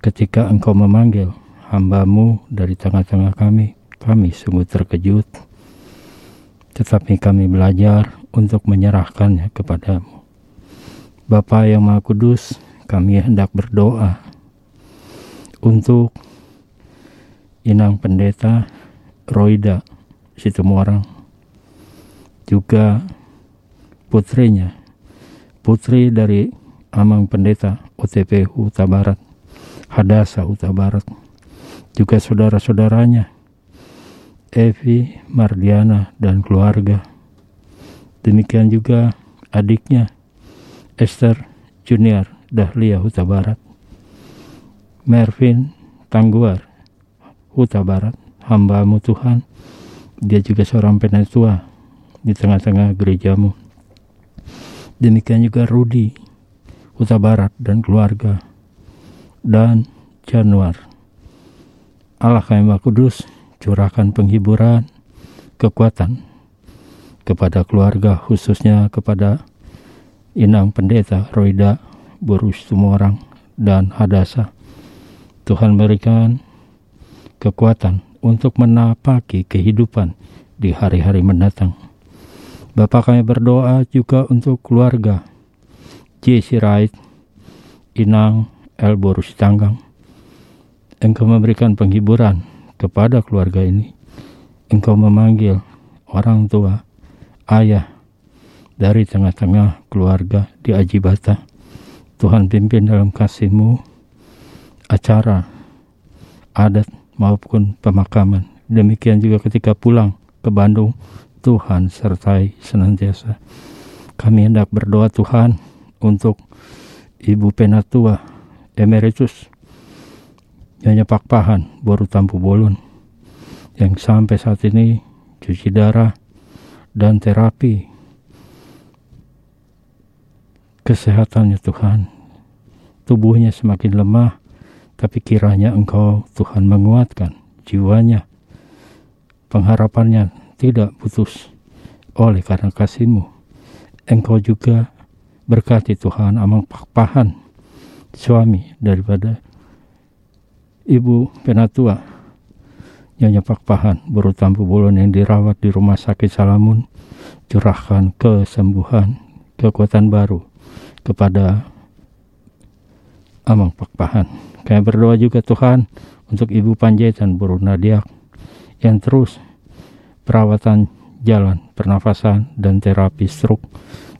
ketika Engkau memanggil hambamu dari tengah-tengah kami. Kami sungguh terkejut, tetapi kami belajar untuk menyerahkannya kepadamu. Bapa yang Maha Kudus, kami hendak berdoa. Untuk Inang Pendeta Roida Situmorang juga putrinya putri dari Amang Pendeta OTP Huta Barat Hadasa Huta Barat juga saudara-saudaranya Evi Mardiana dan keluarga. Demikian juga adiknya Esther Junior Dahlia Huta Barat Mervin Tangguar Huta Barat, hambamu Tuhan, dia juga seorang penatua di tengah-tengah gerejamu. Demikian juga Rudi, Huta Barat dan keluarga, dan Januar. Allah kami Maha Kudus, curahkan penghiburan, kekuatan kepada keluarga, khususnya kepada Inang Pendeta Roida Borus orang dan Hadasa. Tuhan berikan kekuatan untuk menapaki kehidupan di hari-hari mendatang. Bapak kami berdoa juga untuk keluarga Jesse Wright, Inang Elborus Tanggang. Engkau memberikan penghiburan kepada keluarga ini. Engkau memanggil orang tua, ayah, dari tengah-tengah keluarga di Ajibata. Tuhan pimpin dalam kasih-Mu acara adat maupun pemakaman. Demikian juga ketika pulang ke Bandung, Tuhan sertai senantiasa. Kami hendak berdoa Tuhan untuk Ibu Penatua Emeritus Nyonya Pakpahan Boru Tampu Bolon yang sampai saat ini cuci darah dan terapi kesehatannya Tuhan tubuhnya semakin lemah tapi kiranya engkau Tuhan menguatkan jiwanya. Pengharapannya tidak putus oleh karena kasihmu. Engkau juga berkati Tuhan amang pahan suami daripada ibu penatua Nyonya Pakpahan Tampu Bolon yang dirawat di rumah sakit Salamun curahkan kesembuhan kekuatan baru kepada Amang Pakpahan kami berdoa juga Tuhan untuk Ibu Panjaitan Buru Nadiak yang terus perawatan jalan, pernafasan, dan terapi stroke.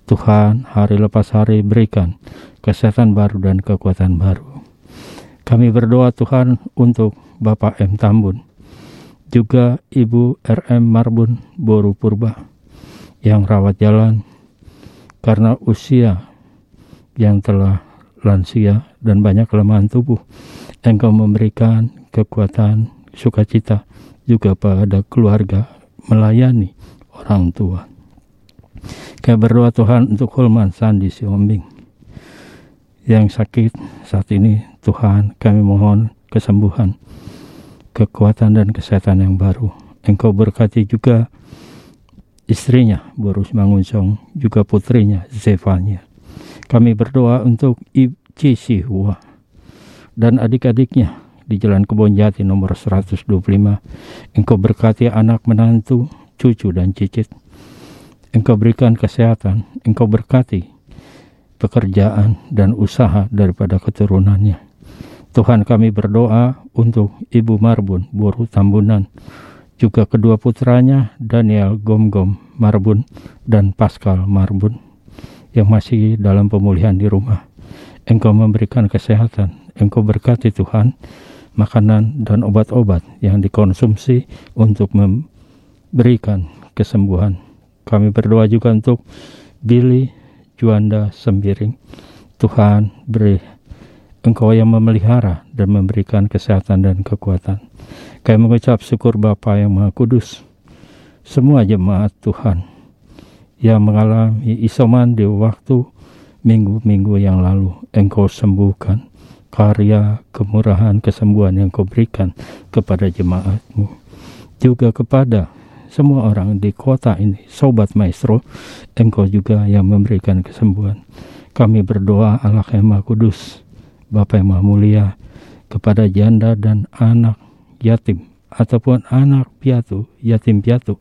Tuhan hari lepas hari berikan kesehatan baru dan kekuatan baru. Kami berdoa Tuhan untuk Bapak M. Tambun, juga Ibu RM Marbun Boru Purba yang rawat jalan karena usia yang telah lansia dan banyak kelemahan tubuh. Engkau memberikan kekuatan, sukacita juga pada keluarga melayani orang tua. Kami berdoa Tuhan untuk Hulman Sandi Siombing yang sakit saat ini Tuhan kami mohon kesembuhan, kekuatan dan kesehatan yang baru. Engkau berkati juga istrinya Borus Mangunsong, juga putrinya Zevanya. Kami berdoa untuk Ici Sihua dan adik-adiknya di Jalan Kebon Jati nomor 125. Engkau berkati anak menantu, cucu dan cicit. Engkau berikan kesehatan, engkau berkati pekerjaan dan usaha daripada keturunannya. Tuhan kami berdoa untuk Ibu Marbun, Boru Tambunan, juga kedua putranya Daniel Gomgom Marbun dan Pascal Marbun yang masih dalam pemulihan di rumah. Engkau memberikan kesehatan, Engkau berkati Tuhan makanan dan obat-obat yang dikonsumsi untuk memberikan kesembuhan. Kami berdoa juga untuk Billy Juanda Sembiring. Tuhan beri Engkau yang memelihara dan memberikan kesehatan dan kekuatan. Kami mengucap syukur Bapa yang Maha Kudus. Semua jemaat Tuhan yang mengalami isoman di waktu minggu-minggu yang lalu, Engkau sembuhkan karya kemurahan kesembuhan yang kau berikan kepada jemaatmu. Juga kepada semua orang di kota ini, Sobat Maestro, Engkau juga yang memberikan kesembuhan. Kami berdoa Allah yang Maha Kudus, Bapa yang Maha Mulia, kepada janda dan anak yatim ataupun anak piatu, yatim piatu.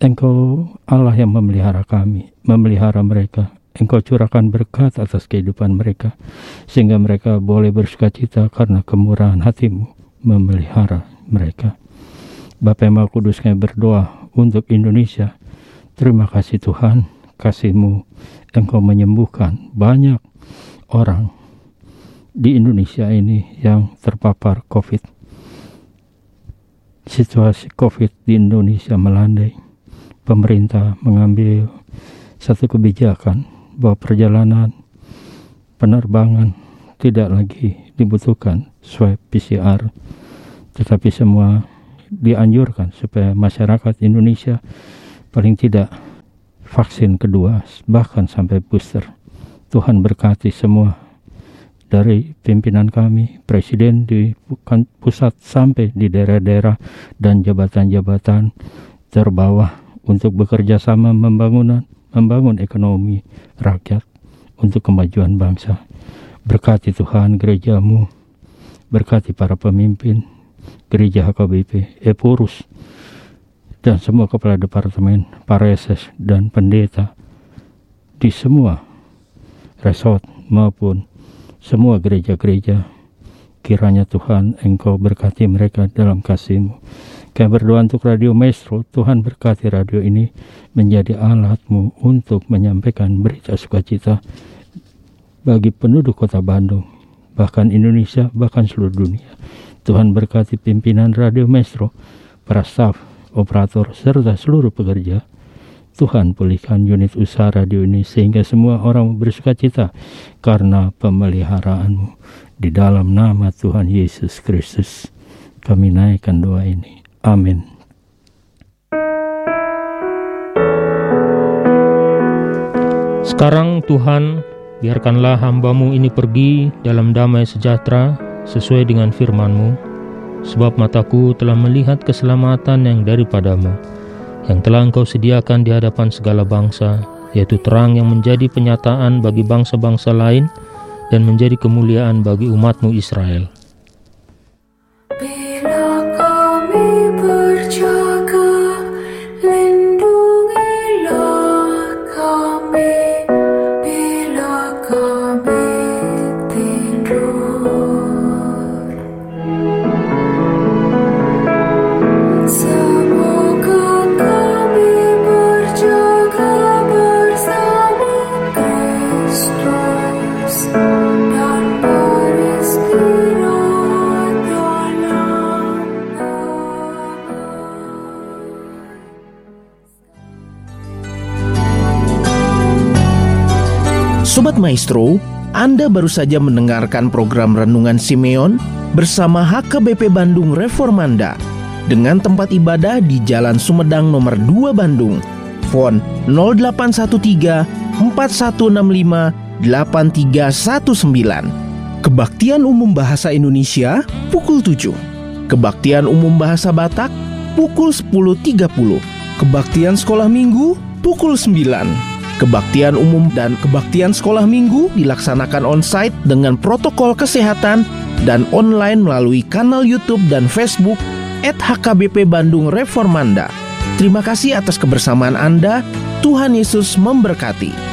Engkau Allah yang memelihara kami, memelihara mereka. Engkau curahkan berkat atas kehidupan mereka, sehingga mereka boleh bersuka cita karena kemurahan hatimu memelihara mereka. Bapak yang Maha Kudus kami berdoa untuk Indonesia. Terima kasih Tuhan, kasihmu Engkau menyembuhkan banyak orang di Indonesia ini yang terpapar COVID. Situasi COVID di Indonesia melandai. Pemerintah mengambil satu kebijakan bahwa perjalanan penerbangan tidak lagi dibutuhkan swab PCR, tetapi semua dianjurkan supaya masyarakat Indonesia paling tidak vaksin kedua bahkan sampai booster. Tuhan berkati semua dari pimpinan kami, presiden di pusat sampai di daerah-daerah dan jabatan-jabatan terbawah untuk bekerja sama membangun membangun ekonomi rakyat untuk kemajuan bangsa. Berkati Tuhan gerejamu, berkati para pemimpin gereja HKBP, Epurus, dan semua kepala departemen, pareses, dan pendeta di semua resort maupun semua gereja-gereja. Kiranya Tuhan Engkau berkati mereka dalam kasih-Mu. Kami berdoa untuk Radio Maestro, Tuhan berkati radio ini menjadi alatmu untuk menyampaikan berita sukacita bagi penduduk kota Bandung, bahkan Indonesia, bahkan seluruh dunia. Tuhan berkati pimpinan Radio Maestro, para staf, operator, serta seluruh pekerja Tuhan pulihkan unit usaha radio ini sehingga semua orang bersuka cita karena pemeliharaanmu. Di dalam nama Tuhan Yesus Kristus kami naikkan doa ini. Amin. Sekarang Tuhan, biarkanlah hambamu ini pergi dalam damai sejahtera sesuai dengan firman-Mu, sebab mataku telah melihat keselamatan yang daripadamu yang telah engkau sediakan di hadapan segala bangsa, yaitu terang yang menjadi penyataan bagi bangsa-bangsa lain dan menjadi kemuliaan bagi umatmu Israel. Maestro, Anda baru saja mendengarkan program Renungan Simeon bersama HKBP Bandung Reformanda dengan tempat ibadah di Jalan Sumedang nomor 2 Bandung. Fon 0813 4165 8319. Kebaktian Umum Bahasa Indonesia pukul 7. Kebaktian Umum Bahasa Batak pukul 10.30. Kebaktian Sekolah Minggu pukul 9. Kebaktian umum dan kebaktian sekolah minggu dilaksanakan onsite dengan protokol kesehatan dan online melalui kanal YouTube dan Facebook @HKBP Bandung Reformanda. Terima kasih atas kebersamaan Anda. Tuhan Yesus memberkati.